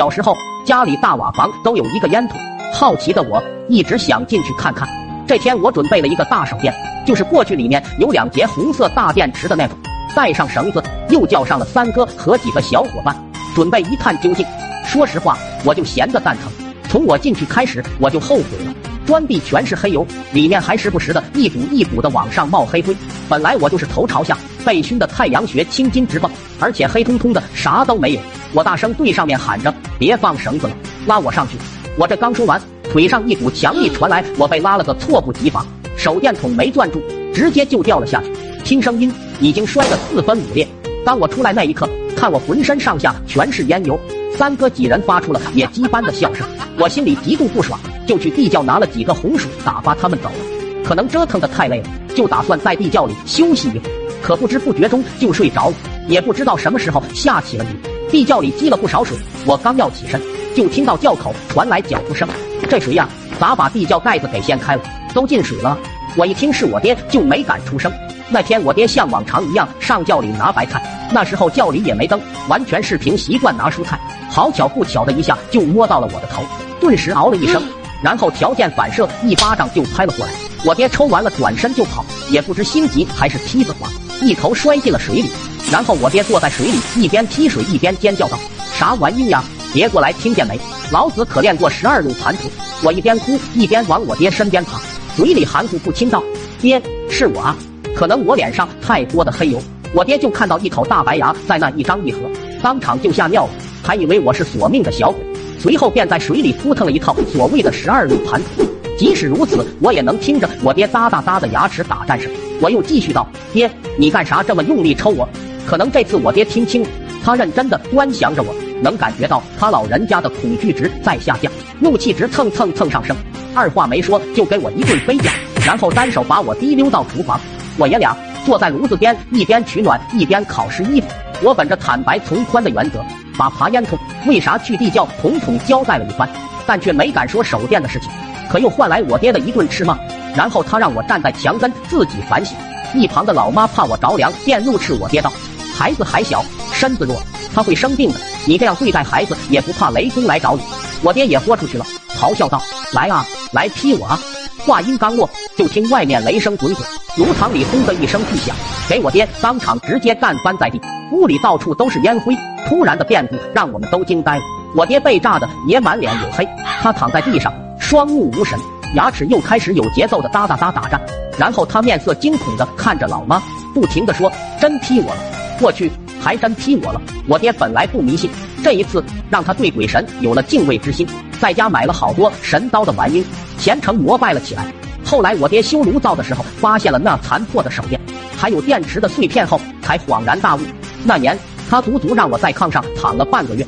小时候家里大瓦房都有一个烟囱，好奇的我一直想进去看看。这天我准备了一个大手电，就是过去里面有两节红色大电池的那种，带上绳子，又叫上了三哥和几个小伙伴，准备一探究竟。说实话，我就闲得蛋疼。从我进去开始，我就后悔了。砖壁全是黑油，里面还时不时的一股一股的往上冒黑灰。本来我就是头朝下，被熏的太阳穴青筋直蹦，而且黑通通的啥都没有。我大声对上面喊着：“别放绳子了，拉我上去！”我这刚说完，腿上一股强力传来，我被拉了个猝不及防，手电筒没攥住，直接就掉了下去。听声音，已经摔得四分五裂。当我出来那一刻，看我浑身上下全是烟油。三哥几人发出了野鸡般的笑声，我心里极度不爽。就去地窖拿了几个红薯，打发他们走了。可能折腾的太累了，就打算在地窖里休息一会。可不知不觉中就睡着了，也不知道什么时候下起了雨，地窖里积了不少水。我刚要起身，就听到窖口传来脚步声。这谁呀，咋把地窖盖子给掀开了？都进水了！我一听是我爹，就没敢出声。那天我爹像往常一样上窖里拿白菜，那时候窖里也没灯，完全是凭习惯拿蔬菜。好巧不巧的一下就摸到了我的头，顿时嗷了一声。然后条件反射，一巴掌就拍了过来。我爹抽完了，转身就跑，也不知心急还是梯子滑，一头摔进了水里。然后我爹坐在水里，一边踢水一边尖叫道：“啥玩意呀？别过来，听见没？老子可练过十二路盘腿！”我一边哭一边往我爹身边爬，嘴里含糊不清道：“爹，是我啊。”可能我脸上太多的黑油，我爹就看到一口大白牙在那一张一合，当场就吓尿了，还以为我是索命的小鬼。随后便在水里扑腾了一套所谓的十二路盘腿，即使如此，我也能听着我爹哒哒哒的牙齿打战声。我又继续道：“爹，你干啥这么用力抽我？”可能这次我爹听清了，他认真的端详着我，能感觉到他老人家的恐惧值在下降，怒气值蹭蹭蹭上升。二话没说就给我一顿飞脚，然后单手把我提溜到厨房。我爷俩坐在炉子边，一边取暖一边烤湿衣服。我本着坦白从宽的原则。把爬烟囱为啥去地窖统统交代了一番，但却没敢说手电的事情，可又换来我爹的一顿斥骂。然后他让我站在墙根自己反省。一旁的老妈怕我着凉，便怒斥我爹道：“孩子还小，身子弱，他会生病的。你这样对待孩子，也不怕雷公来找你？”我爹也豁出去了，咆哮道：“来啊，来劈我啊！”话音刚落，就听外面雷声滚滚，炉膛里轰的一声巨响，给我爹当场直接干翻在地。屋里到处都是烟灰。突然的变故让我们都惊呆了，我爹被炸的也满脸黝黑，他躺在地上，双目无神，牙齿又开始有节奏的哒哒哒打颤，然后他面色惊恐的看着老妈，不停的说：“真劈我了，过去还真劈我了。”我爹本来不迷信，这一次让他对鬼神有了敬畏之心，在家买了好多神刀的玩意，虔诚膜拜了起来。后来我爹修炉灶的时候，发现了那残破的手电，还有电池的碎片后，才恍然大悟，那年。他足足让我在炕上躺了半个月。